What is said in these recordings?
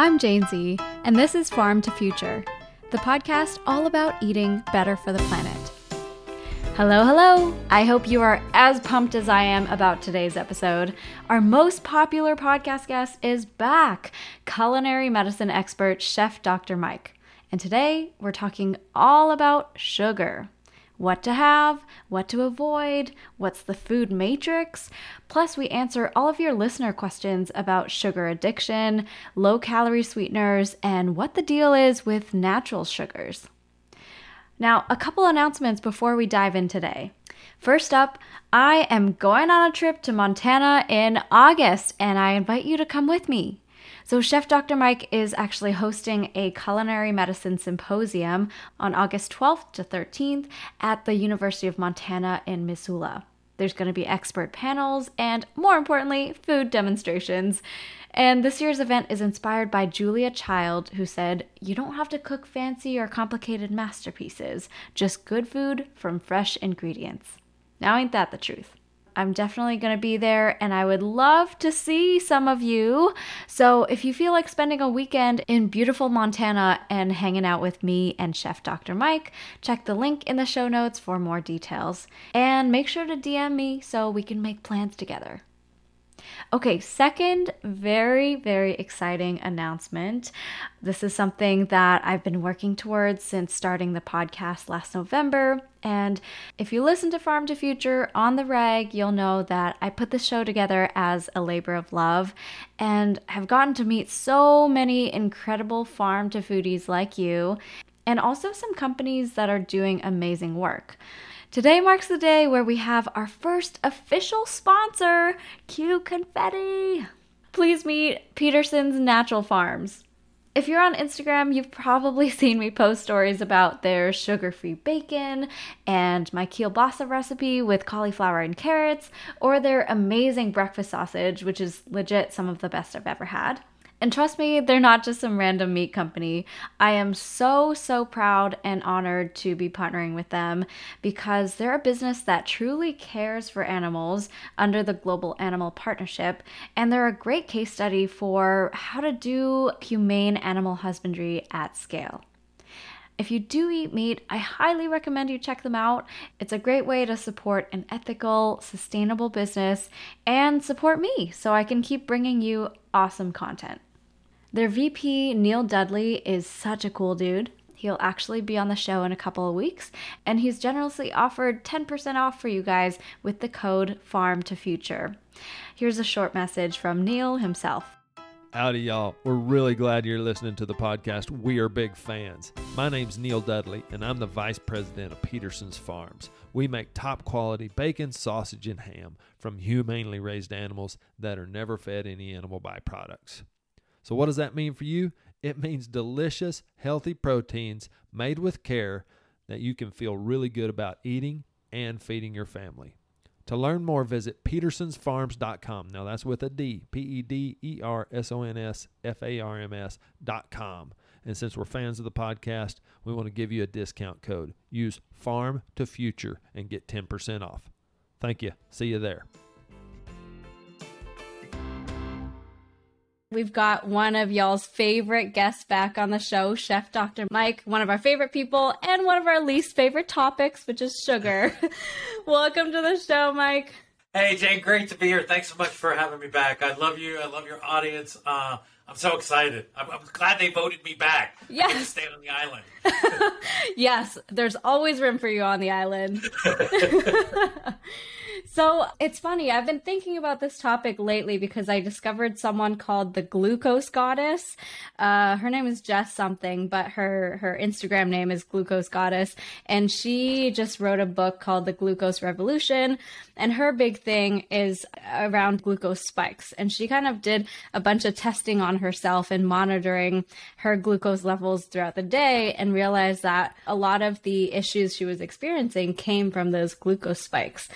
I'm Jane Z, and this is Farm to Future, the podcast all about eating better for the planet. Hello, hello! I hope you are as pumped as I am about today's episode. Our most popular podcast guest is back culinary medicine expert, Chef Dr. Mike. And today we're talking all about sugar what to have, what to avoid, what's the food matrix. Plus, we answer all of your listener questions about sugar addiction, low calorie sweeteners, and what the deal is with natural sugars. Now, a couple announcements before we dive in today. First up, I am going on a trip to Montana in August, and I invite you to come with me. So, Chef Dr. Mike is actually hosting a culinary medicine symposium on August 12th to 13th at the University of Montana in Missoula. There's going to be expert panels and, more importantly, food demonstrations. And this year's event is inspired by Julia Child, who said, You don't have to cook fancy or complicated masterpieces, just good food from fresh ingredients. Now, ain't that the truth? I'm definitely going to be there and I would love to see some of you. So, if you feel like spending a weekend in beautiful Montana and hanging out with me and Chef Dr. Mike, check the link in the show notes for more details. And make sure to DM me so we can make plans together. Okay, second very, very exciting announcement. This is something that I've been working towards since starting the podcast last November. And if you listen to Farm to Future on the reg, you'll know that I put the show together as a labor of love and have gotten to meet so many incredible farm to foodies like you, and also some companies that are doing amazing work. Today marks the day where we have our first official sponsor, Q Confetti. Please meet Pederson's Natural Farms. If you're on Instagram, you've probably seen me post stories about their sugar free bacon and my kielbasa recipe with cauliflower and carrots, or their amazing breakfast sausage, which is legit some of the best I've ever had. And trust me, they're not just some random meat company. I am so, so proud and honored to be partnering with them because they're a business that truly cares for animals under the Global Animal Partnership. And they're a great case study for how to do humane animal husbandry at scale. If you do eat meat, I highly recommend you check them out. It's a great way to support an ethical, sustainable business and support me so I can keep bringing you awesome content. Their VP, Neil Dudley, is such a cool dude. He'll actually be on the show in a couple of weeks, and he's generously offered 10% off for you guys with the code FARM to Future. Here's a short message from Neil himself. Howdy, y'all. We're really glad you're listening to the podcast. We are big fans. My name's Neil Dudley, and I'm the vice president of Pederson's Farms. We make top quality bacon, sausage, and ham from humanely raised animals that are never fed any animal byproducts. So, what does that mean for you? It means delicious, healthy proteins made with care that you can feel really good about eating and feeding your family. To learn more, visit pedersonsfarms.com. Now that's with a D, P E D E R S O N S F A R M S.com. And since we're fans of the podcast, we want to give you a discount code. Use Farm to Future and get 10% off. Thank you. See you there. We've got one of y'all's favorite guests back on the show, Chef Dr. Mike, one of our favorite people, and one of our least favorite topics, which is sugar. Welcome to the show, Mike. Hey, Jane, great to be here. Thanks so much for having me back. I love you. I love your audience. Uh, I'm so excited. I'm, I'm, glad they voted me back. Yes. stay on the island. yes, there's always room for you on the island. So it's funny. I've been thinking about this topic lately because I discovered someone called the Glucose Goddess. Uh, her name is Jess something, but her her Instagram name is Glucose Goddess, and she just wrote a book called The Glucose Revolution. And her big thing is around glucose spikes, and she kind of did a bunch of testing on herself and monitoring her glucose levels throughout the day, and realized that a lot of the issues she was experiencing came from those glucose spikes.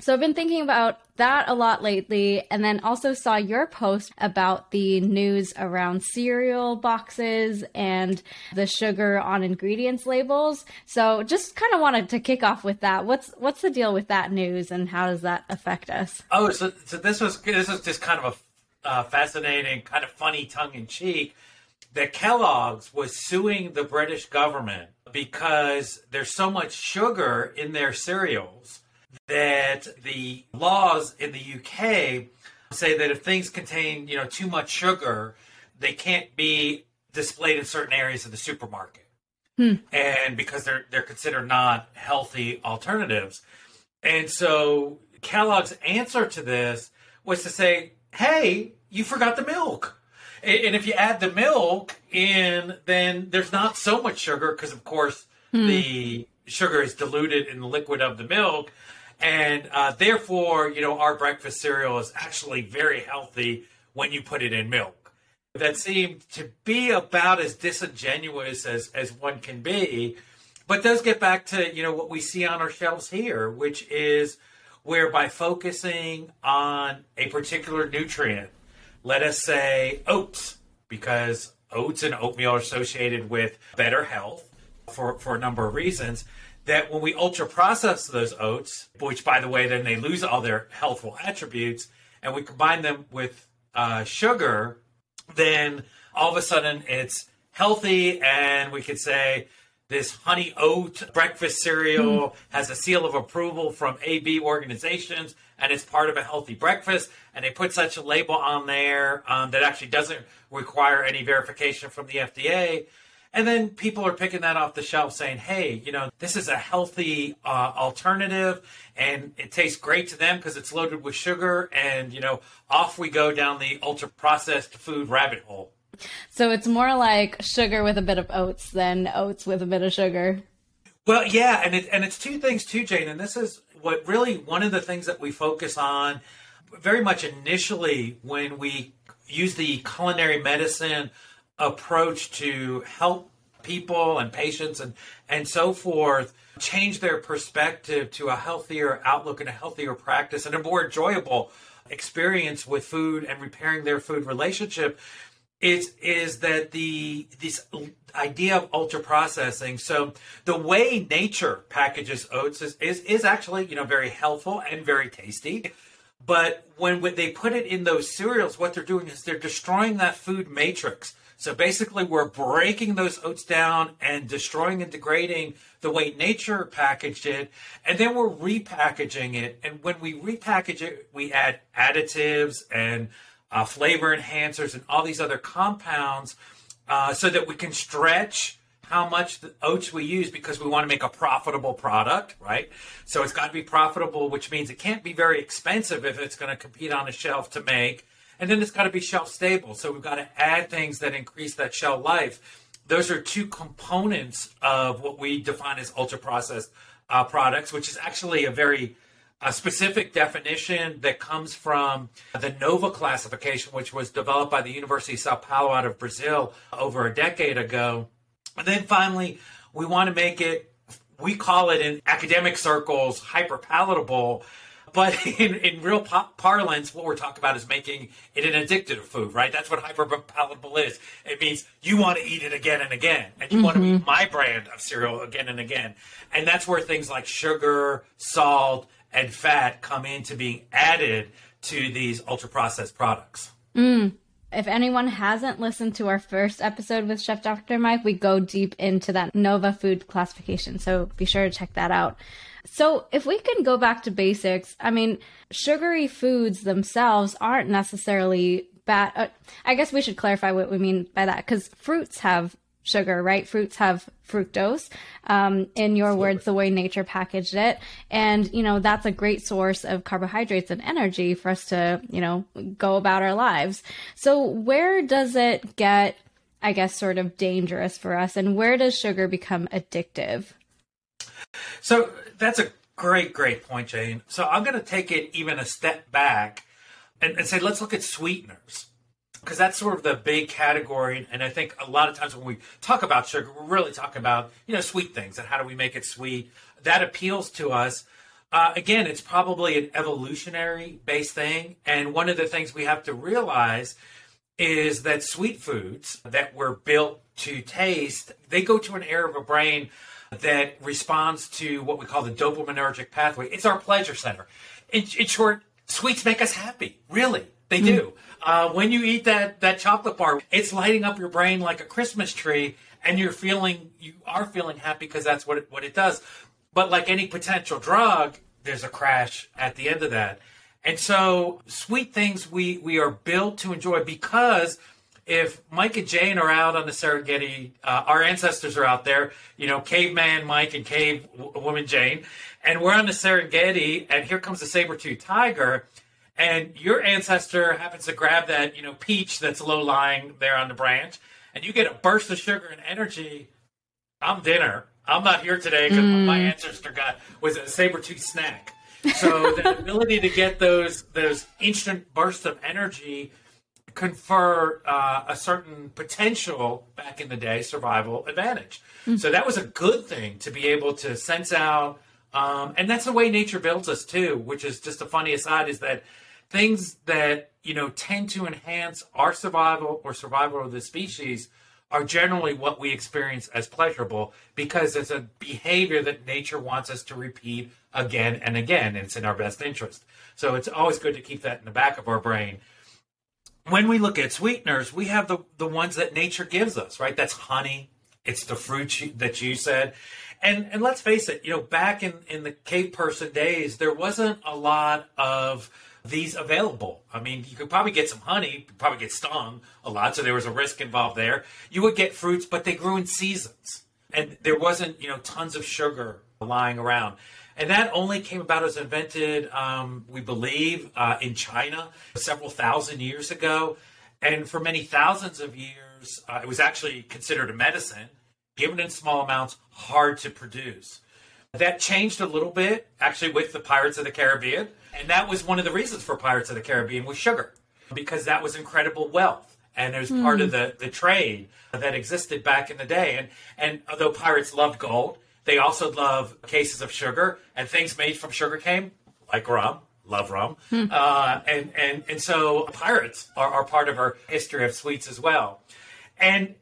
So I've been thinking about that a lot lately, and then also saw your post about the news around cereal boxes and the sugar on ingredients labels. So just kind of wanted to kick off with that. What's what's the deal with that news, and how does that affect us? Oh, so, so this was this was just kind of a uh, fascinating, kind of funny, tongue in cheek. that Kellogg's was suing the British government because there's so much sugar in their cereals that the laws in the UK say that if things contain, you know, too much sugar, they can't be displayed in certain areas of the supermarket. Hmm. And because they're they're considered not healthy alternatives. And so Kellogg's answer to this was to say, "Hey, you forgot the milk." And if you add the milk in, then there's not so much sugar because, of course, hmm. the sugar is diluted in the liquid of the milk. And uh, therefore, you know, our breakfast cereal is actually very healthy when you put it in milk. That seemed to be about as disingenuous as, as one can be, but does get back to, you know, what we see on our shelves here, which is where by focusing on a particular nutrient, let us say oats, because oats and oatmeal are associated with better health for, for a number of reasons. That when we ultra process those oats, which by the way, then they lose all their healthful attributes, and we combine them with uh, sugar, then all of a sudden it's healthy, and we could say this honey oat breakfast cereal mm. has a seal of approval from AB organizations and it's part of a healthy breakfast. And they put such a label on there um, that actually doesn't require any verification from the FDA. And then people are picking that off the shelf saying, hey, you know, this is a healthy uh, alternative and it tastes great to them because it's loaded with sugar. And, you know, off we go down the ultra processed food rabbit hole. So it's more like sugar with a bit of oats than oats with a bit of sugar. Well, yeah, and it, and it's two things too, Jane. And this is what really one of the things that we focus on very much initially when we use the culinary medicine approach to help people and patients and and so forth change their perspective to a healthier outlook and a healthier practice and a more enjoyable experience with food and repairing their food relationship is is that the this idea of ultra processing. So the way nature packages oats is, is, is actually you know very helpful and very tasty. But when, when they put it in those cereals, what they're doing is they're destroying that food matrix. So basically, we're breaking those oats down and destroying and degrading the way nature packaged it, and then we're repackaging it. And when we repackage it, we add additives and uh, flavor enhancers, and all these other compounds uh, so that we can stretch how much the oats we use because we want to make a profitable product, right? So it's got to be profitable, which means it can't be very expensive if it's going to compete on a shelf to make. And then it's got to be shelf stable. So we've got to add things that increase that shelf life. Those are two components of what we define as ultra processed uh, products, which is actually a very a specific definition that comes from the NOVA classification, which was developed by the University of Sao Paulo out of Brazil over a decade ago. And then finally, we want to make it, we call it in academic circles, hyper palatable. But in, in real parlance, what we're talking about is making it an addictive food, right? That's what hyperpalatable is. It means you want to eat it again and again, and you mm-hmm. want to eat my brand of cereal again and again. And that's where things like sugar, salt, and fat come into being added to these ultra processed products. Mm. If anyone hasn't listened to our first episode with Chef Dr. Mike, we go deep into that Nova food classification. So be sure to check that out. So, if we can go back to basics, I mean, sugary foods themselves aren't necessarily bad. Uh, I guess we should clarify what we mean by that because fruits have sugar, right? Fruits have fructose. Um, in your Absolutely. words, the way nature packaged it. And, you know, that's a great source of carbohydrates and energy for us to, you know, go about our lives. So where does it get, I guess, sort of dangerous for us? And where does sugar become addictive? So that's a great, great point, Jane. So I'm going to take it even a step back and, and say, let's look at sweeteners because that's sort of the big category. And I think a lot of times when we talk about sugar, we're really talking about you know sweet things and how do we make it sweet. That appeals to us. Uh, again, it's probably an evolutionary based thing, and one of the things we have to realize is that sweet foods that were built to taste, they go to an area of a brain that responds to what we call the dopaminergic pathway. It's our pleasure center. In, in short, sweets make us happy, really They do. Uh, when you eat that that chocolate bar, it's lighting up your brain like a Christmas tree, and you're feeling you are feeling happy because that's what it, what it does. But like any potential drug, there's a crash at the end of that. And so sweet things we we are built to enjoy because if Mike and Jane are out on the Serengeti, uh, our ancestors are out there, you know, caveman Mike and cave woman Jane, and we're on the Serengeti, and here comes the saber-toothed tiger, and your ancestor happens to grab that, you know, peach that's low lying there on the branch, and you get a burst of sugar and energy. I'm dinner. I'm not here today because mm. my ancestor got was a saber-toothed snack. So the ability to get those those instant bursts of energy confer uh, a certain potential back in the day survival advantage. Mm-hmm. So that was a good thing to be able to sense out. Um, and that's the way nature builds us too, which is just a funny aside is that things that, you know, tend to enhance our survival or survival of the species are generally what we experience as pleasurable because it's a behavior that nature wants us to repeat again and again. And it's in our best interest. So it's always good to keep that in the back of our brain when we look at sweeteners, we have the, the ones that nature gives us, right? That's honey. It's the fruit you, that you said. And, and let's face it, you know, back in, in the cave person days, there wasn't a lot of these available. I mean, you could probably get some honey, probably get stung a lot, so there was a risk involved there. You would get fruits, but they grew in seasons. And there wasn't, you know, tons of sugar lying around. And that only came about as invented, um, we believe, uh, in China several thousand years ago. And for many thousands of years, uh, it was actually considered a medicine, given in small amounts, hard to produce. That changed a little bit, actually, with the Pirates of the Caribbean. And that was one of the reasons for Pirates of the Caribbean was sugar, because that was incredible wealth. And it was mm. part of the, the trade that existed back in the day. And, and although pirates loved gold, they also love cases of sugar and things made from sugar cane, like rum. Love rum. Hmm. Uh, and, and, and so pirates are, are part of our history of sweets as well. And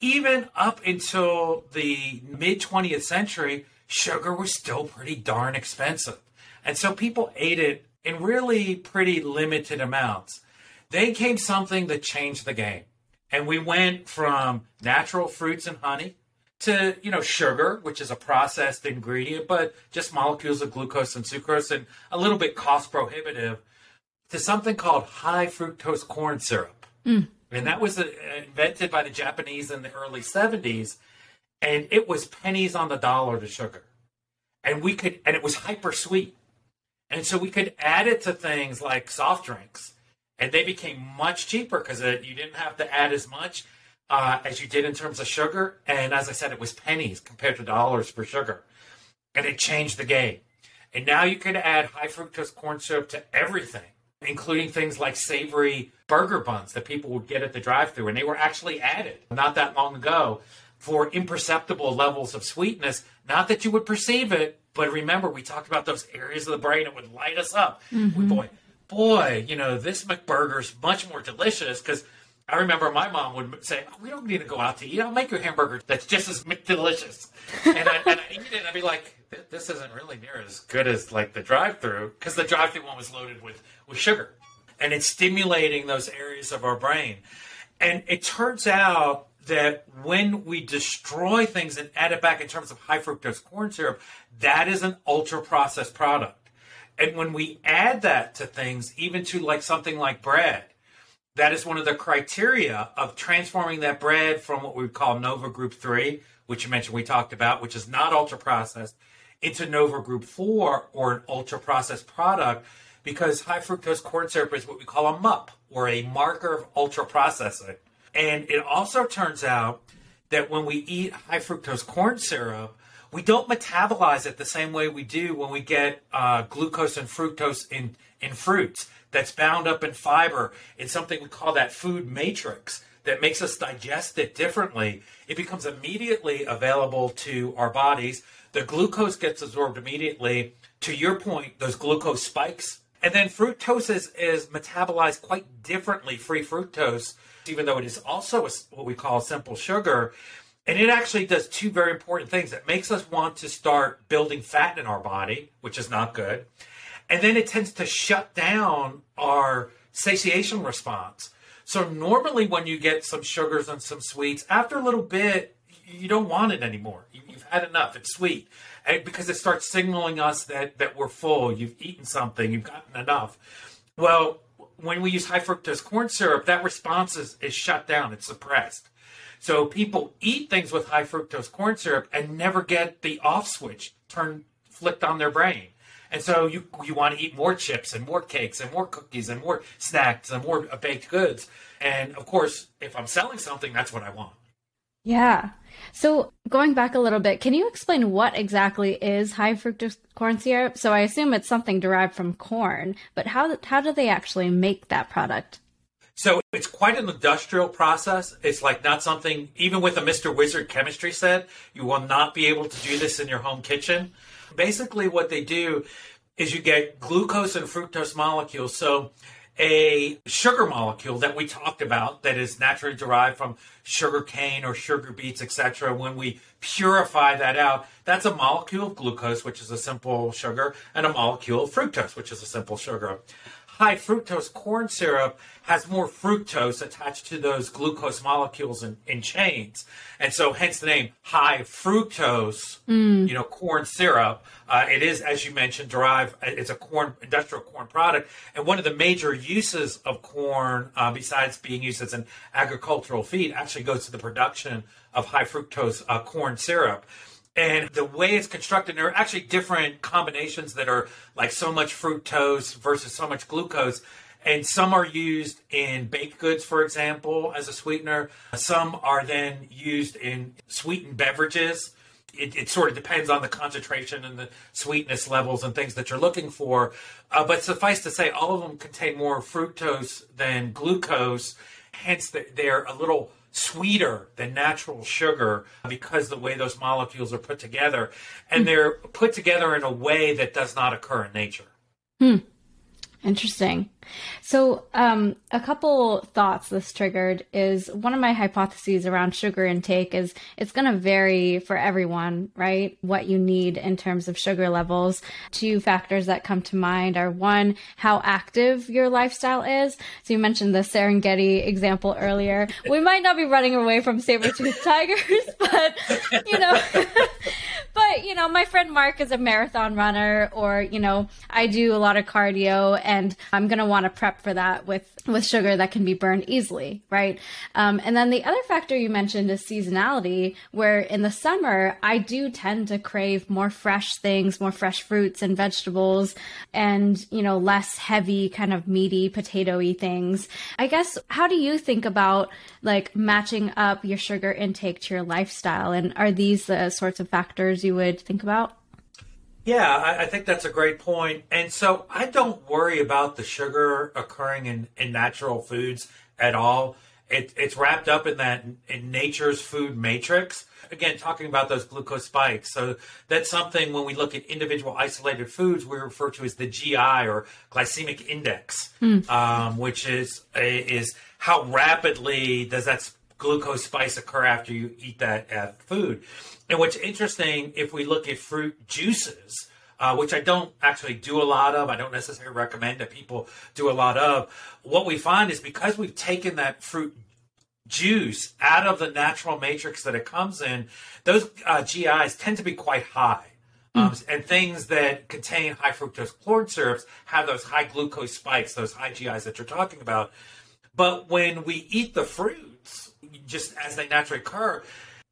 even up until the mid 20th century, sugar was still pretty darn expensive. And so people ate it in really pretty limited amounts. Then came something that changed the game. And we went from natural fruits and honey to you know sugar, which is a processed ingredient, but just molecules of glucose and sucrose, and a little bit cost prohibitive, to something called high fructose corn syrup, mm. and that was uh, invented by the Japanese in the early '70s, and it was pennies on the dollar to sugar, and we could, and it was hyper sweet, and so we could add it to things like soft drinks, and they became much cheaper because you didn't have to add as much uh, as you did in terms of sugar. And as I said, it was pennies compared to dollars for sugar. And it changed the game. And now you can add high fructose corn syrup to everything, including things like savory burger buns that people would get at the drive through. And they were actually added not that long ago for imperceptible levels of sweetness. Not that you would perceive it, but remember, we talked about those areas of the brain that would light us up. Mm-hmm. Boy, boy, you know, this McBurger's much more delicious because I remember my mom would say, oh, "We don't need to go out to eat. I'll make you a hamburger that's just as delicious." And I and I eat it, and I'd be like, "This isn't really near as good as like the drive-through because the drive-through one was loaded with with sugar, and it's stimulating those areas of our brain." And it turns out that when we destroy things and add it back in terms of high fructose corn syrup, that is an ultra processed product. And when we add that to things, even to like something like bread, that is one of the criteria of transforming that bread from what we call Nova Group 3, which you mentioned we talked about, which is not ultra processed, into Nova Group 4 or an ultra processed product because high fructose corn syrup is what we call a MUP or a marker of ultra processing. And it also turns out that when we eat high fructose corn syrup, we don't metabolize it the same way we do when we get uh, glucose and fructose in, in fruits that's bound up in fiber in something we call that food matrix that makes us digest it differently, it becomes immediately available to our bodies. The glucose gets absorbed immediately. To your point, those glucose spikes. And then fructose is, is metabolized quite differently, free fructose, even though it is also a, what we call simple sugar. And it actually does two very important things. It makes us want to start building fat in our body, which is not good. And then it tends to shut down our satiation response. So normally when you get some sugars and some sweets, after a little bit, you don't want it anymore. You've had enough. It's sweet. And because it starts signaling us that, that we're full, you've eaten something, you've gotten enough. Well, when we use high fructose corn syrup, that response is, is shut down, it's suppressed. So people eat things with high fructose corn syrup and never get the off switch turned flicked on their brain. And so you you want to eat more chips and more cakes and more cookies and more snacks and more uh, baked goods. And of course, if I'm selling something, that's what I want. Yeah. So going back a little bit, can you explain what exactly is high fructose corn syrup? So I assume it's something derived from corn, but how how do they actually make that product? So it's quite an industrial process. It's like not something even with a Mr. Wizard chemistry set, you will not be able to do this in your home kitchen. Basically what they do is you get glucose and fructose molecules. So a sugar molecule that we talked about that is naturally derived from sugar cane or sugar beets, etc. When we purify that out, that's a molecule of glucose, which is a simple sugar, and a molecule of fructose, which is a simple sugar high fructose corn syrup has more fructose attached to those glucose molecules in, in chains. And so hence the name high fructose, mm. you know, corn syrup. Uh, it is, as you mentioned, derived, it's a corn, industrial corn product. And one of the major uses of corn, uh, besides being used as an agricultural feed, actually goes to the production of high fructose uh, corn syrup. And the way it's constructed, there are actually different combinations that are like so much fructose versus so much glucose. And some are used in baked goods, for example, as a sweetener. Some are then used in sweetened beverages. It, it, sort of depends on the concentration and the sweetness levels and things that you're looking for. Uh, but suffice to say, all of them contain more fructose than glucose. Hence, they're a little sweeter than natural sugar because the way those molecules are put together. And hmm. they're put together in a way that does not occur in nature. Hmm. Interesting. So, um, a couple thoughts this triggered is one of my hypotheses around sugar intake is it's going to vary for everyone, right? What you need in terms of sugar levels. Two factors that come to mind are one, how active your lifestyle is. So, you mentioned the Serengeti example earlier. We might not be running away from saber-toothed tigers, but, you know, but, you know, my friend Mark is a marathon runner, or, you know, I do a lot of cardio and I'm going to want to prep for that with with sugar that can be burned easily, right? Um, and then the other factor you mentioned is seasonality, where in the summer I do tend to crave more fresh things, more fresh fruits and vegetables, and you know less heavy, kind of meaty, potatoy things. I guess how do you think about like matching up your sugar intake to your lifestyle, and are these the sorts of factors you would think about? Yeah, I, I, think that's a great point. And so I don't worry about the sugar occurring in, in natural foods at all. It, it's wrapped up in that in nature's food matrix. Again, talking about those glucose spikes. So that's something when we look at individual isolated foods, we refer to as the GI or glycemic index, mm. um, which is is how rapidly does that glucose spikes occur after you eat that uh, food. And what's interesting, if we look at fruit juices, uh, which I don't actually do a lot of, I don't necessarily recommend that people do a lot of, what we find is because we've taken that fruit juice out of the natural matrix that it comes in, those uh, GIs tend to be quite high. Um, mm. And things that contain high fructose corn syrups have those high glucose spikes, those high GIs that you're talking about. But when we eat the fruits, just as they naturally occur,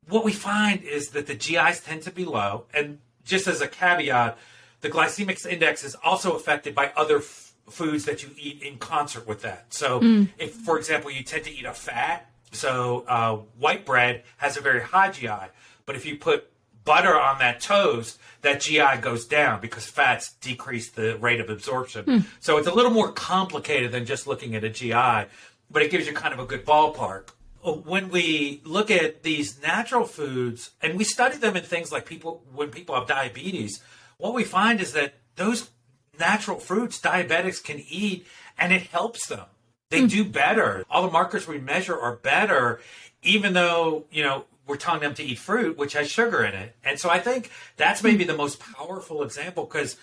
what we find is that the GIs tend to be low. And just as a caveat, the glycemic index is also affected by other f- foods that you eat in concert with that. So, mm. if, for example, you tend to eat a fat, so uh, white bread has a very high GI, but if you put butter on that toast, that GI goes down because fats decrease the rate of absorption. Mm. So it's a little more complicated than just looking at a GI, but it gives you kind of a good ballpark when we look at these natural foods and we study them in things like people when people have diabetes, what we find is that those natural fruits diabetics can eat and it helps them. They mm. do better. All the markers we measure are better, even though, you know, we're telling them to eat fruit, which has sugar in it. And so I think that's maybe the most powerful example because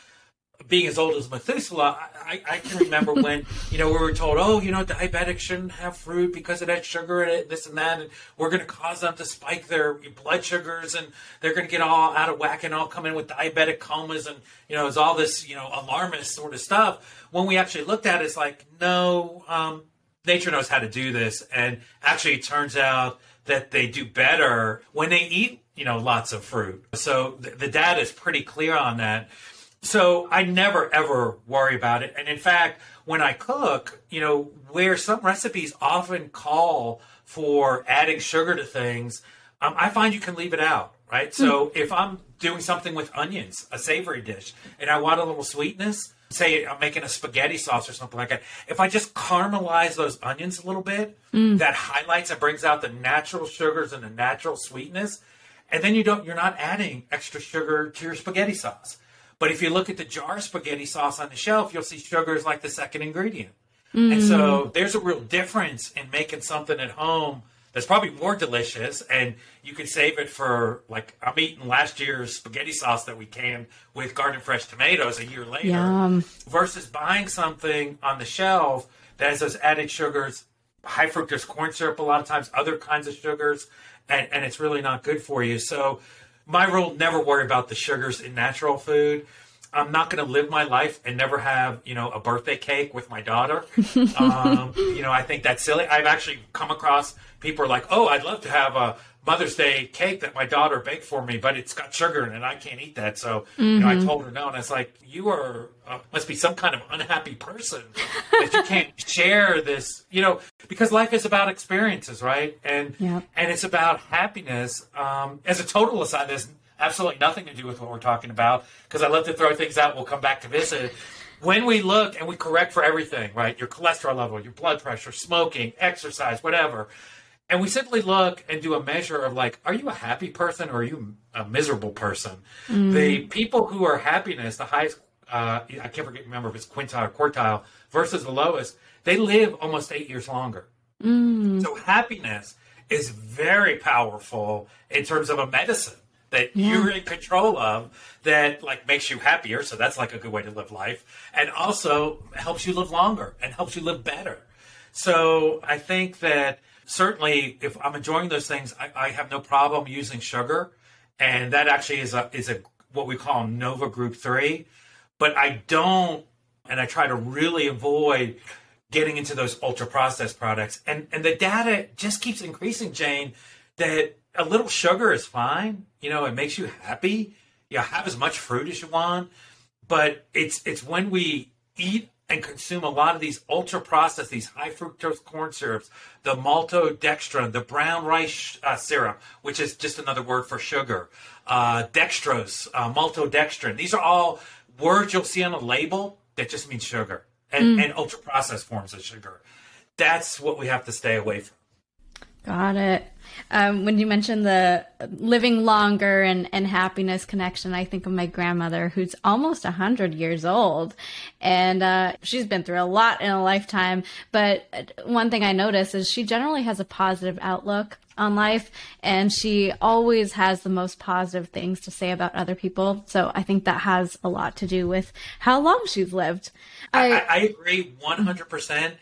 being as old as Methuselah, I, I can remember when you know we were told, oh, you know, diabetics shouldn't have fruit because it has sugar in it, this and that, and we're going to cause them to spike their blood sugars, and they're going to get all out of whack and all come in with diabetic comas, and you know, it's all this you know alarmist sort of stuff. When we actually looked at it, it's like, no, um, nature knows how to do this, and actually, it turns out that they do better when they eat you know lots of fruit. So the, the data is pretty clear on that. So I never ever worry about it. And in fact, when I cook, you know, where some recipes often call for adding sugar to things, um, I find you can leave it out, right? So if I'm doing something with onions, a savory dish, and I want a little sweetness, say I'm making a spaghetti sauce or something like that, if I just caramelize those onions a little bit, that highlights and brings out the natural sugars and the natural sweetness, and then you don't you're not adding extra sugar to your spaghetti sauce. But if you look at the jar of spaghetti sauce on the shelf, you'll see sugar is like the second ingredient. And so mm. there's a real difference in making something at home that's probably more delicious and you can save it for like I'm eating last year's spaghetti sauce that we canned with garden fresh tomatoes a year later Yum. versus buying something on the shelf that has those added sugars, high fructose corn syrup a lot of times, other kinds of sugars, and, and it's really not good for you. So my rule, never worry about the sugars in natural food. I'm not going to live my life and never have, you know, a birthday cake with my daughter. um, you know, I think that's silly. I've actually come across people are like, oh, I'd love to have a Mother's Day cake that my daughter baked for me, but it's got sugar in it and I can't eat that. So, you know, I told her no. And it's like, you are, uh, must be some kind of unhappy person that you can't share this, you know, because life is about experiences, right? And, Yep. and it's about happiness. Um, as a total aside, there's absolutely nothing to do with what we're talking about because I love to throw things out. We'll come back to visit. When we look and we correct for everything, right? Your cholesterol level, your blood pressure, smoking, exercise, whatever. And we simply look and do a measure of like, are you a happy person or are you a miserable person? The people who are happiness, the highest, uh, I can't forget, remember if it's quintile or quartile versus the lowest, they live almost eight years longer. So happiness is very powerful in terms of a medicine that you're in control of that like makes you happier. So that's like a good way to live life, and also helps you live longer and helps you live better. So I think that certainly if I'm enjoying those things, I, I have no problem using sugar, and that actually is a is a what we call Nova Group three. But I don't, and I try to really avoid getting into those ultra processed products. And and the data just keeps increasing, Jane, that a little sugar is fine. You know, it makes you happy. You have as much fruit as you want. But it's it's when we eat and consume a lot of these ultra processed, these high fructose corn syrups, the maltodextrin, the brown rice uh, syrup, which is just another word for sugar, uh, dextrose, uh, maltodextrin. These are all words you'll see on a label that just means sugar and, and ultra processed forms of sugar. That's what we have to stay away from. Got it. Um, when you mentioned the living longer and, and happiness connection, I think of my grandmother who's almost 100 years old. And uh, she's been through a lot in a lifetime. But one thing I notice is she generally has a positive outlook on life and she always has the most positive things to say about other people. So I think that has a lot to do with how long she's lived. I, I, I agree 100%.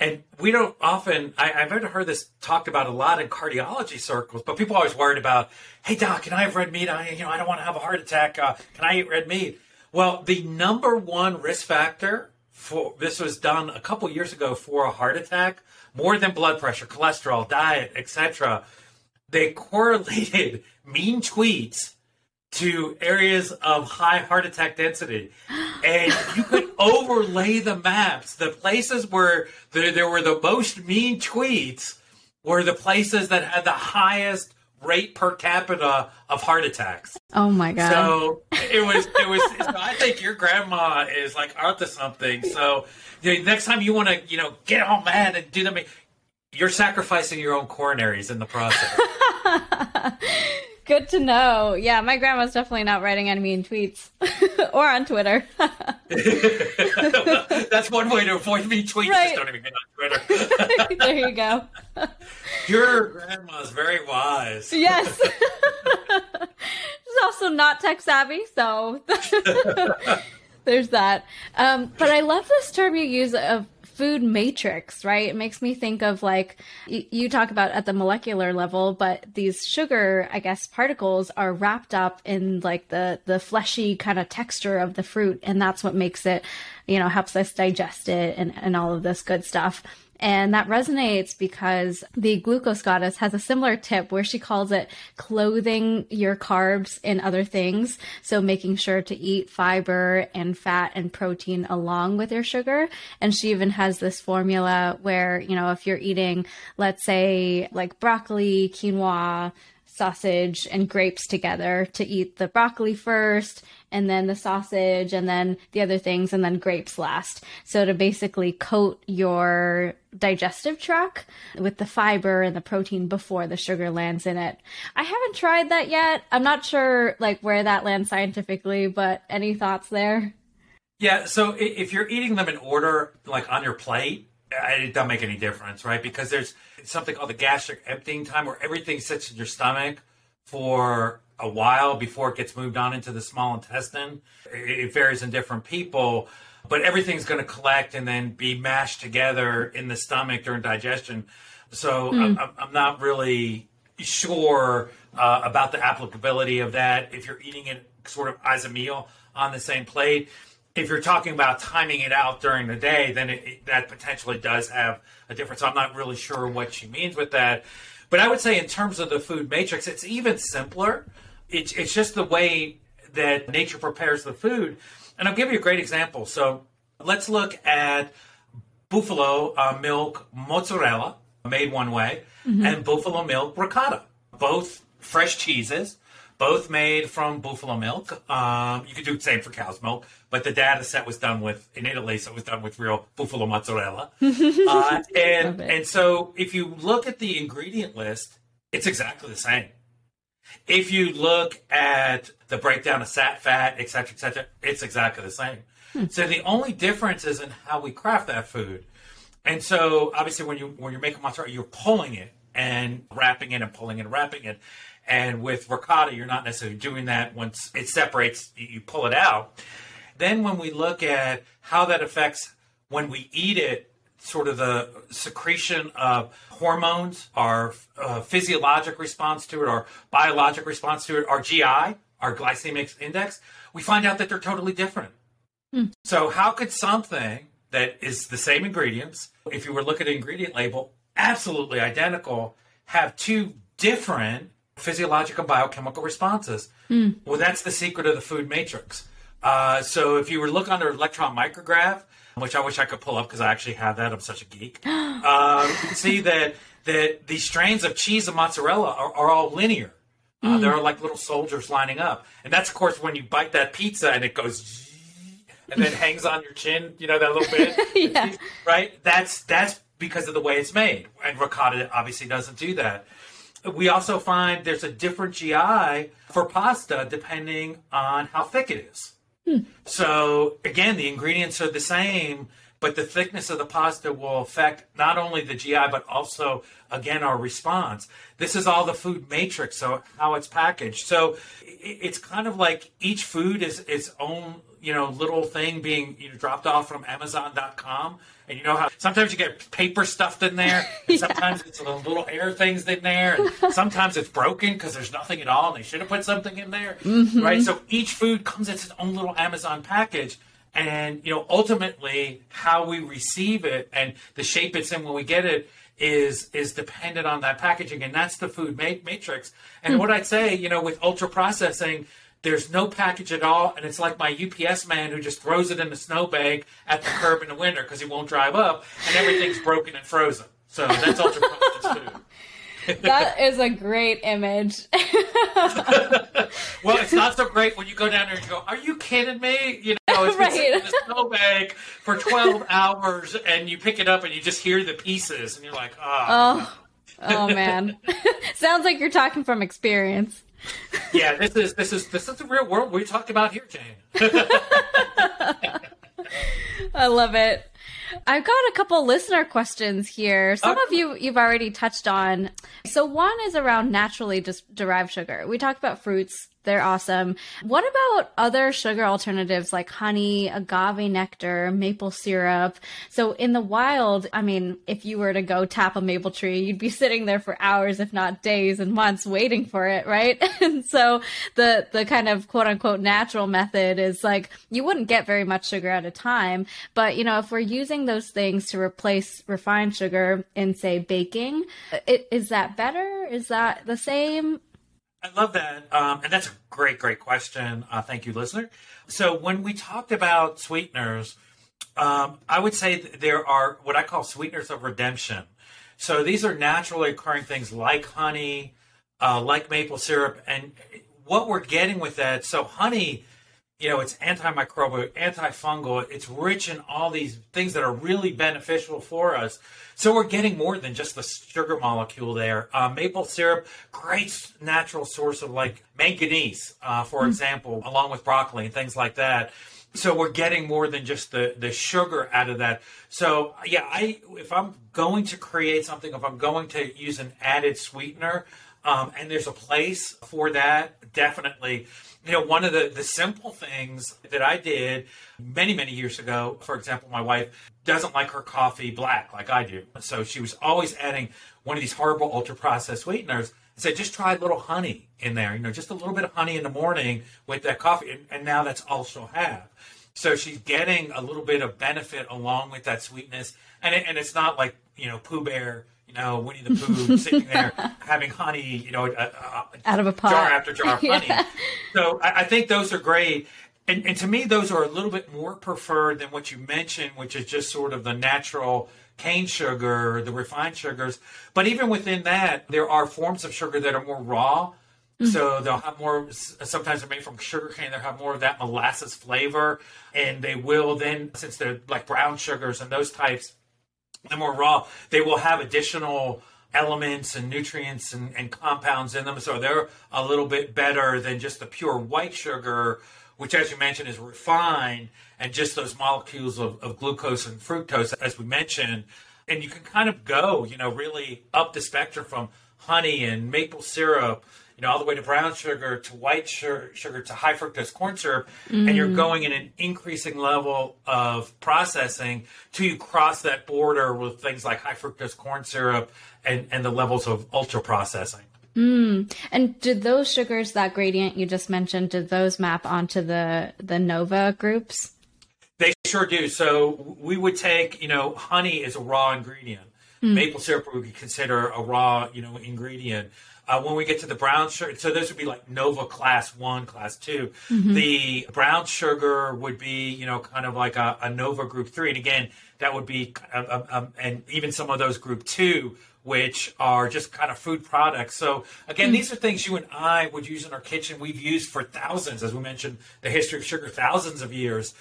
And we don't often, I, I've heard this talked about a lot in cardiology circles, but people are always worried about, hey, doc, can I have red meat? I, you know, I don't want to have a heart attack. Uh, can I eat red meat? Well, the number one risk factor for this was done a couple years ago for a heart attack, more than blood pressure, cholesterol, diet, etc. They correlated mean tweets to areas of high heart attack density. And you could overlay the maps. The places where there, there were the most mean tweets were the places that had the highest rate per capita of heart attacks. Oh my God. So it was, it was, so I think your grandma is like onto something. So you know, next time you want to, you know, get all mad and do them, you're sacrificing your own coronaries in the process. Good to know. Yeah, my grandma's definitely not writing any mean tweets or on Twitter. That's one way to avoid me tweets. Right. Just don't even get on Twitter. there you go. Your grandma's very wise. Yes. She's also not tech savvy, so there's that. Um, but I love this term you use of food matrix, right? It makes me think of like you talk about at the molecular level, but these sugar, I guess, particles are wrapped up in like the the fleshy kind of texture of the fruit, and that's what makes it, you know, helps us digest it and and all of this good stuff. And that resonates because the glucose goddess has a similar tip where she calls it clothing your carbs in other things. So making sure to eat fiber and fat and protein along with your sugar. And she even has this formula where, you know, if you're eating, let's say like broccoli, quinoa, sausage and grapes together to eat the broccoli first and then the sausage and then the other things and then grapes last. So to basically coat your digestive tract with the fiber and the protein before the sugar lands in it. I haven't tried that yet. I'm not sure like where that lands scientifically, but any thoughts there? Yeah, so if you're eating them in order, like on your plate, it doesn't make any difference, right? Because there's something called the gastric emptying time where everything sits in your stomach for a while before it gets moved on into the small intestine. It varies in different people, but everything's going to collect and then be mashed together in the stomach during digestion. So mm. I'm, I'm, not really sure uh, about the applicability of that if you're eating it sort of as a meal on the same plate. If you're talking about timing it out during the day, then it, it, that potentially does have a difference. I'm not really sure what she means with that. But I would say, in terms of the food matrix, it's even simpler. It's, it's just the way that nature prepares the food. And I'll give you a great example. So let's look at buffalo uh, milk mozzarella, made one way, mm-hmm. and buffalo milk ricotta, both fresh cheeses both made from buffalo milk. Um, you could do the same for cow's milk, but the data set was done with in Italy, so it was done with real buffalo mozzarella. uh, and and so if you look at the ingredient list, it's exactly the same. If you look at the breakdown of sat, fat, et cetera, et cetera, it's exactly the same. Hmm. So the only difference is in how we craft that food. And so obviously when you when you're making mozzarella, you're pulling it and wrapping it and pulling it and wrapping it. And with ricotta, you're not necessarily doing that once it separates, you pull it out. Then when we look at how that affects when we eat it, sort of the secretion of hormones, our uh, physiologic response to it, our biologic response to it, our GI, our glycemic index, we find out that they're totally different. Mm. So how could something that is the same ingredients, if you were looking at ingredient label, absolutely identical, have two different physiological and biochemical responses. Mm. Well, that's the secret of the food matrix. Uh, so if you were to look under electron micrograph, which I wish I could pull up because I actually have that, I'm such a geek. uh, you can see that that these strains of cheese and mozzarella are, are all linear. Uh, mm. They're like little soldiers lining up, and that's of course when you bite that pizza and it goes and then hangs on your chin. You know that little bit, yeah. right? That's that's because of the way it's made, and ricotta obviously doesn't do that we also find there's a different GI for pasta depending on how thick it is. So again, the ingredients are the same, but the thickness of the pasta will affect not only the GI but also again our response. This is all the food matrix, so how it's packaged. So it's kind of like each food is its own you know little thing being you know dropped off from Amazon.com and you know how sometimes you get paper stuffed in there, and yeah. sometimes it's little air things in there, and sometimes it's broken because there's nothing at all, and they should have put something in there, mm-hmm. right? So each food comes in its own little Amazon package, and you know ultimately how we receive it and the shape it's in when we get it is is dependent on that packaging, and that's the food matrix. And mm-hmm. what I'd say, you know, with ultra processing there's no package at all, and it's like my UPS man who just throws it in the snowbank at the curb in the winter because he won't drive up, and everything's broken and frozen. So that's ultra processed food. that is a great image. well, it's not so great when you go down there and you go, "Are you kidding me?" You know, it's right. been in the snowbank for twelve hours, and you pick it up and you just hear the pieces, and you're like, "Oh, oh, oh man." Sounds like you're talking from experience yeah, this is this is this is the real world we talk about here, Jane. I love it. I've got a couple listener questions here. Some of you you've already touched on. So one is around naturally just derived sugar. We talked about fruits They're awesome. What about other sugar alternatives like honey, agave nectar, maple syrup? So in the wild, I mean, if you were to go tap a maple tree, you'd be sitting there for hours, if not days and months waiting for it, right? and so the the kind of quote unquote natural method is like you wouldn't get very much sugar at a time, but you know, if we're using those things to replace refined sugar in say baking, it, is that better? Is that the same? I love that. Um, and that's a great, great question. Uh, thank you, listener. So, when we talked about sweeteners, um, I would say there are what I call sweeteners of redemption. So, these are naturally occurring things like honey, uh, like maple syrup. And what we're getting with that, so honey you know, it's antimicrobial, antifungal. It's rich in all these things that are really beneficial for us. So we're getting more than just the sugar molecule there. Uh, maple syrup, great natural source of like manganese, uh, for mm. example, along with broccoli and things like that. So we're getting more than just the, the sugar out of that. So yeah, I if I'm going to create something, if I'm going to use an added sweetener, um, and there's a place for that, definitely you know, one of the, the simple things that I did many, many years ago, for example, my wife doesn't like her coffee black like I do. So she was always adding one of these horrible ultra processed sweeteners. I said, just try a little honey in there, you know, just a little bit of honey in the morning with that coffee. And, and now that's all she'll have. So she's getting a little bit of benefit along with that sweetness. And, it, and it's not like, you know, Pooh Bear you know, Winnie the Pooh sitting there having honey, you know, out of a pot, jar after jar of honey. yeah. So I, I, think those are great. And, and to me, those are a little bit more preferred than what you mentioned, which is just sort of the natural cane sugar, the refined sugars. But even within that, there are forms of sugar that are more raw. Mm-hmm. So they'll have more. Sometimes they're made from sugar cane. They'll have more of that molasses flavor, and they will then, since they're like brown sugars and those types, the more raw, they will have additional elements and nutrients and, and, compounds in them. So they're a little bit better than just the pure white sugar, which, as you mentioned, is refined and just those molecules of, of glucose and fructose, as we mentioned. And you can kind of go, you know, really up the spectrum from honey and maple syrup you know, all the way to brown sugar to white sugar, sugar to high fructose corn syrup, mm. and you're mm. going in an increasing level of processing till you cross that border with things like high fructose corn syrup and, and the levels of ultra processing. Mm. And did those sugars, that gradient you just mentioned, did those map onto the the Nova groups? They sure do. So we would take, you know, honey is a raw ingredient. Mm. Maple syrup we could consider a raw, you know, ingredient. Uh, when we get to the brown sugar, so those would be like Nova class one, class 2 mm-hmm. The brown sugar would be, you know, kind of like a, a Nova group three. And again, that would be, um, um, um, and even some of those group two, which are just kind of food products. So again, mm-hmm. these are things you and I would use in our kitchen. We've used for thousands, as we mentioned, the history of sugar, thousands of years.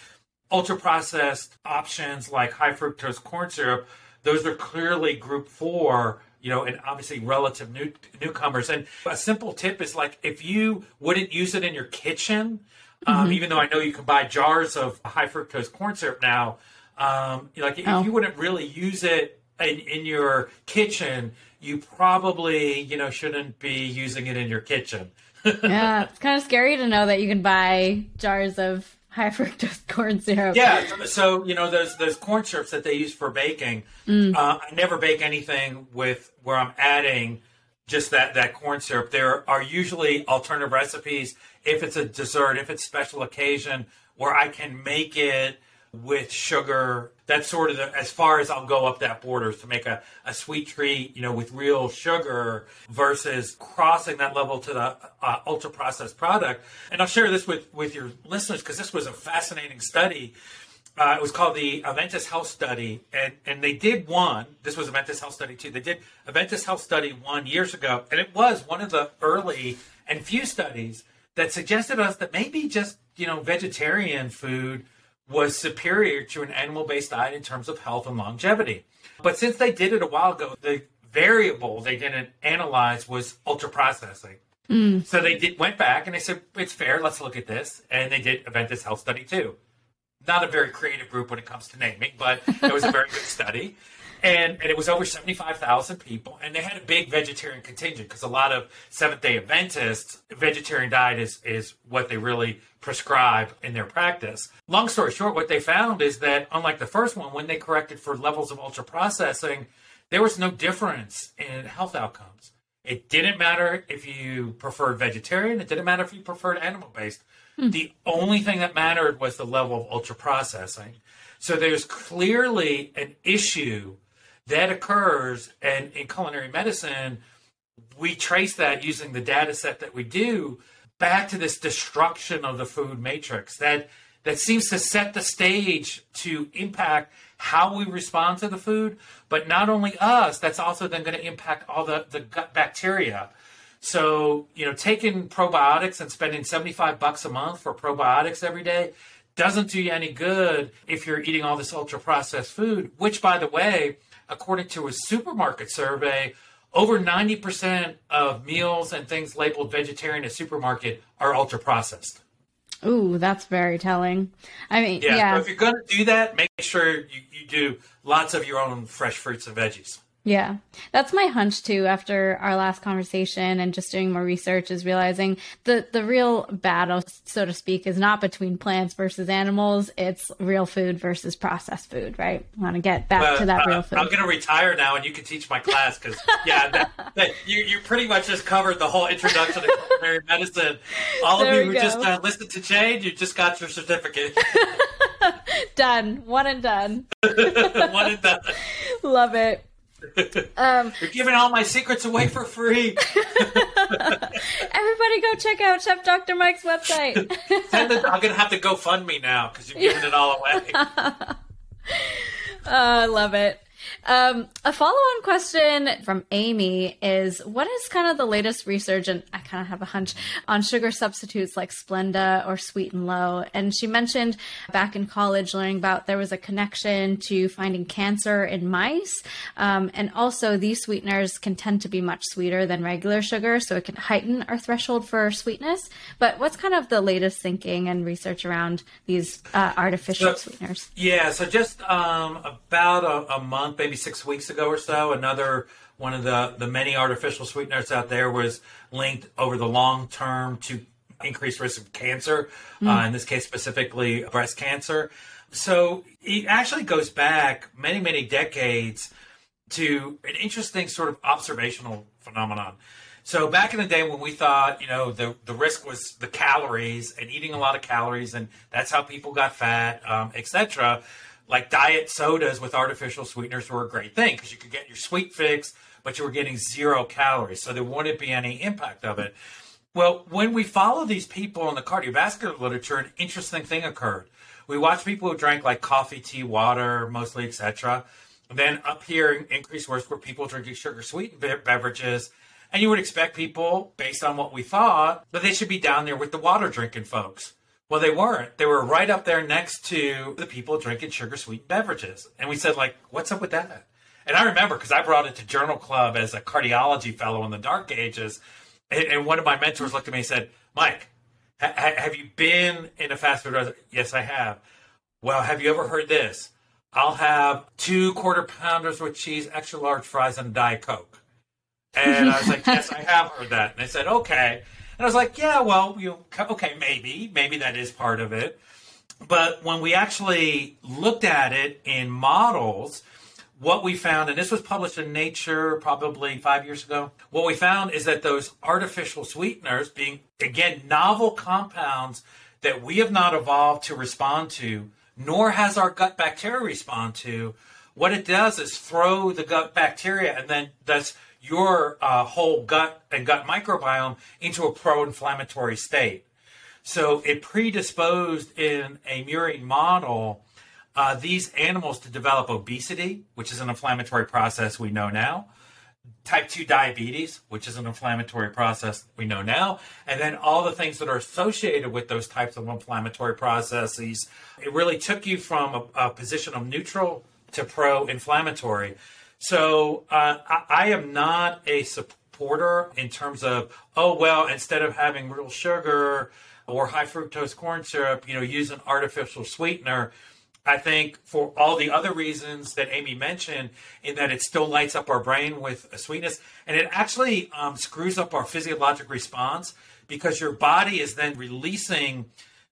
Ultra processed options like high fructose corn syrup, those are clearly group four you know, and obviously relative new, newcomers. And a simple tip is like if you wouldn't use it in your kitchen, um, mm-hmm. even though I know you can buy jars of high fructose corn syrup now, um, like oh. if you wouldn't really use it in, in your kitchen, you probably you know shouldn't be using it in your kitchen. yeah, it's kind of scary to know that you can buy jars of high fructose corn syrup. Yeah, so you know those those corn syrups that they use for baking. Mm. Uh, I never bake anything with where I'm adding just that that corn syrup. There are usually alternative recipes if it's a dessert, if it's special occasion, where I can make it with sugar. That's sort of the, as far as I'll go up that border to make a, a sweet treat, you know, with real sugar versus crossing that level to the uh, ultra processed product. And I'll share this with, with your listeners because this was a fascinating study. Uh, it was called the Adventist Health Study, and, and they did one. This was Adventist Health Study two. They did Adventist Health Study one years ago, and it was one of the early and few studies that suggested us that maybe just you know vegetarian food was superior to an animal based diet in terms of health and longevity. But since they did it a while ago, the variable they didn't analyze was ultra processing. Mm. So they did, went back and they said, it's fair, let's look at this. And they did Adventist Health Study too. Not a very creative group when it comes to naming, but it was a very good study. And, and it was over 75,000 people. And they had a big vegetarian contingent because a lot of Seventh day Adventists, vegetarian diet is, is what they really prescribe in their practice. Long story short, what they found is that unlike the first one, when they corrected for levels of ultra processing, there was no difference in health outcomes. It didn't matter if you preferred vegetarian, it didn't matter if you preferred animal based. Hmm. The only thing that mattered was the level of ultra processing. So there's clearly an issue that occurs, and in culinary medicine, we trace that using the data set that we do back to this destruction of the food matrix that that seems to set the stage to impact how we respond to the food, but not only us, that's also then going to impact all the, the gut bacteria. So, you know, taking probiotics and spending 75 bucks a month for probiotics every day doesn't do you any good if you're eating all this ultra processed food, which, by the way, according to a supermarket survey, over 90% of meals and things labeled vegetarian at supermarket are ultra processed. Ooh, that's very telling. I mean, yeah. yeah. So if you're going to do that, make sure you, you do lots of your own fresh fruits and veggies. Yeah, that's my hunch too. After our last conversation and just doing more research, is realizing the the real battle, so to speak, is not between plants versus animals. It's real food versus processed food. Right? I want to get back to that uh, real food. I'm going to retire now, and you can teach my class because yeah, that, that, you you pretty much just covered the whole introduction to culinary medicine. All there of you who go. just uh, listened to Jade, you just got your certificate. done. One and done. One and done. Love it. Um, You're giving all my secrets away for free. Everybody go check out Chef Dr. Mike's website. I'm going to have to go fund me now because you're giving it all away. oh, I love it. Um, a follow on question from Amy is What is kind of the latest research? And I kind of have a hunch on sugar substitutes like Splenda or Sweet and Low. And she mentioned back in college learning about there was a connection to finding cancer in mice. Um, and also, these sweeteners can tend to be much sweeter than regular sugar, so it can heighten our threshold for sweetness. But what's kind of the latest thinking and research around these uh, artificial so, sweeteners? Yeah, so just um, about a, a month, maybe six weeks ago or so, another one of the, the many artificial sweeteners out there was linked over the long term to increased risk of cancer, mm. uh, in this case specifically breast cancer. So it actually goes back many, many decades to an interesting sort of observational phenomenon. So back in the day when we thought, you know, the, the risk was the calories and eating a lot of calories, and that's how people got fat, um, etc like diet sodas with artificial sweeteners were a great thing because you could get your sweet fix, but you were getting zero calories. So there wouldn't be any impact of it. Well, when we follow these people in the cardiovascular literature, an interesting thing occurred. We watched people who drank like coffee, tea, water, mostly, etc. Then up here, increased risk were people drinking sugar sweetened beverages. And you would expect people, based on what we thought, that they should be down there with the water drinking folks. Well, they weren't. They were right up there next to the people drinking sugar sweet beverages. And we said, like, what's up with that? And I remember because I brought it to Journal Club as a cardiology fellow in the dark ages. And, one of my mentors looked at me and said, Mike, ha- have you been in a fast food restaurant? Yes, I have. Well, have you ever heard this? I'll have two quarter pounders with cheese, extra large fries, and Diet Coke. And I was like, yes, I have heard that. And they said, okay. And I was like, yeah, well, you okay, maybe, maybe that is part of it. But when we actually looked at it in models, what we found, and this was published in Nature probably five years ago, what we found is that those artificial sweeteners, being again novel compounds that we have not evolved to respond to, nor has our gut bacteria respond to, what it does is throw the gut bacteria and then thus your uh, whole gut and gut microbiome into a pro inflammatory state. So it predisposed in a murine model uh, these animals to develop obesity, which is an inflammatory process we know now, type 2 diabetes, which is an inflammatory process we know now, and then all the things that are associated with those types of inflammatory processes. It really took you from a, a position of neutral to pro inflammatory. So uh, I, I am not a supporter in terms of, oh, well, instead of having real sugar or high fructose corn syrup, you know, use an artificial sweetener. I think for all the other reasons that Amy mentioned, in that it still lights up our brain with a sweetness, and it actually um, screws up our physiologic response because your body is then releasing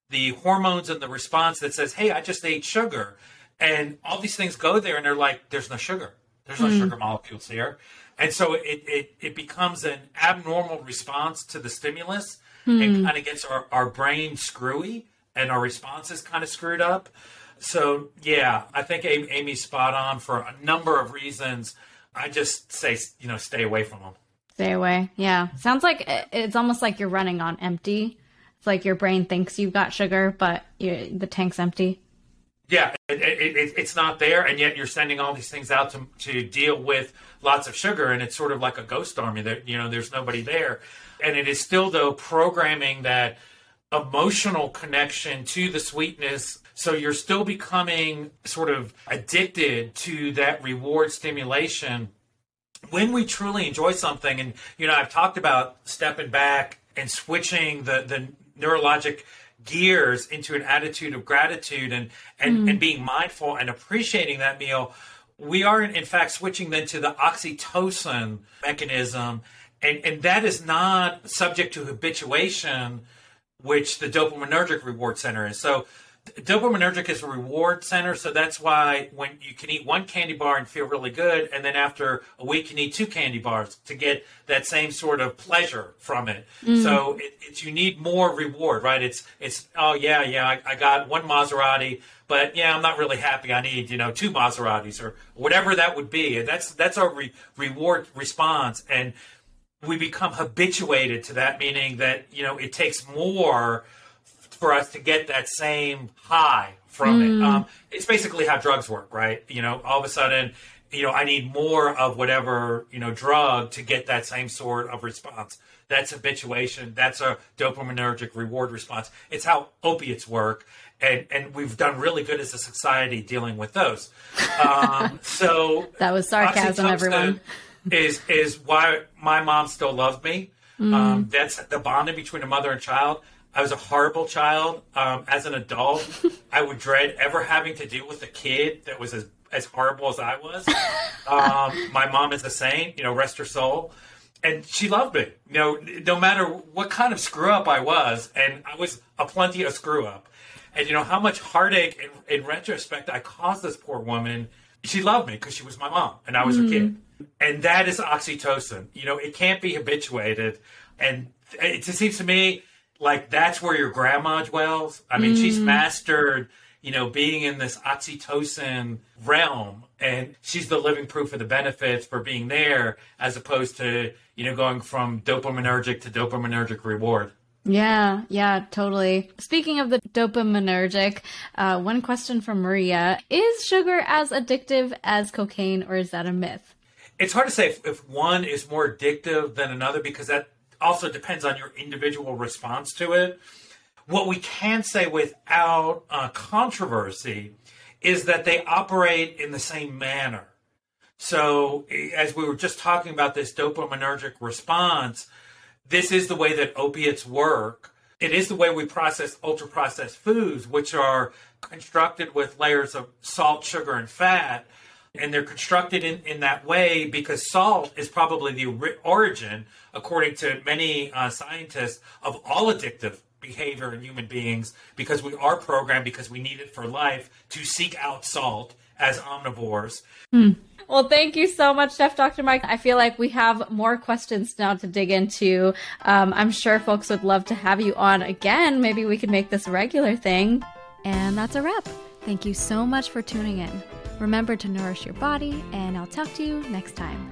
the hormones and the response that says, "Hey, I just ate sugar," and all these things go there, and they're like, "There's no sugar. There's no mm. sugar molecules here," and so it, it it becomes an abnormal response to the stimulus, mm. and kind of gets our, our brain screwy, and our response is kind of screwed up. So yeah, I think Amy's spot on for a number of reasons. I just say you know stay away from them. Stay away. Yeah, sounds like it's almost like you're running on empty. It's like your brain thinks you've got sugar, but the tank's empty. Yeah, it, it, it's not there, and yet you're sending all these things out to to deal with lots of sugar, and it's sort of like a ghost army. That you know, there's nobody there, and it is still though programming that emotional connection to the sweetness so you're still becoming sort of addicted to that reward stimulation. When we truly enjoy something, and you know, I've talked about stepping back and switching the, the neurologic gears into an attitude of gratitude and, and, mm. and being mindful and appreciating that meal. We are, in fact, switching then to the oxytocin mechanism. And, and that is not subject to habituation, which the dopaminergic reward center is. So dopaminergic is a reward center, so that's why when you can eat one candy bar and feel really good, and then after a week you need two candy bars to get that same sort of pleasure from it. Mm-hmm. So it, it's you need more reward, right? It's it's oh yeah yeah I, I, got one Maserati, but yeah I'm not really happy. I need you know two Maseratis or whatever that would be. That's that's our re- reward response, and we become habituated to that, meaning that you know it takes more for us to get that same high from mm. it. Um, it's basically how drugs work, right? You know, all of a sudden, you know, I need more of whatever, you know, drug to get that same sort of response. That's habituation. That's a dopaminergic reward response. It's how opiates work. And, and we've done really good as a society dealing with those. Um, so that was sarcasm, everyone. Is is why my mom still loves me. Mm. Um, that's the bonding between a mother and child. I was a horrible child. Um, as an adult, I would dread ever having to deal with a kid that was as, as horrible as I was. Um, my mom is a saint, you know, rest her soul. And she loved me, you know, no matter what kind of screw up I was. And I was a plenty of screw up. And, you know, how much heartache in, in retrospect I caused this poor woman. She loved me because she was my mom and I was mm. her kid. And that is oxytocin. You know, it can't be habituated. And it just seems to me like that's where your grandma dwells. I mean, mm. she's mastered, you know, being in this oxytocin realm and she's the living proof of the benefits for being there as opposed to, you know, going from dopaminergic to dopaminergic reward. Yeah, yeah, totally. Speaking of the dopaminergic, uh, one question from Maria Is sugar as addictive as cocaine, or is that a myth? It's hard to say if, if one is more addictive than another because that also depends on your individual response to it. What we can say without uh, controversy is that they operate in the same manner. So, as we were just talking about this dopaminergic response, this is the way that opiates work. It is the way we process ultra processed foods, which are constructed with layers of salt, sugar, and fat and they're constructed in, in that way because salt is probably the origin, according to many uh, scientists, of all addictive behavior in human beings because we are programmed because we need it for life to seek out salt as omnivores. Hmm. Well, thank you so much, Chef Dr. Mike. I feel like we have more questions now to dig into. Um, I'm sure folks would love to have you on again. Maybe we could make this a regular thing. And that's a wrap. Thank you so much for tuning in. Remember to nourish your body, and I'll talk to you next time.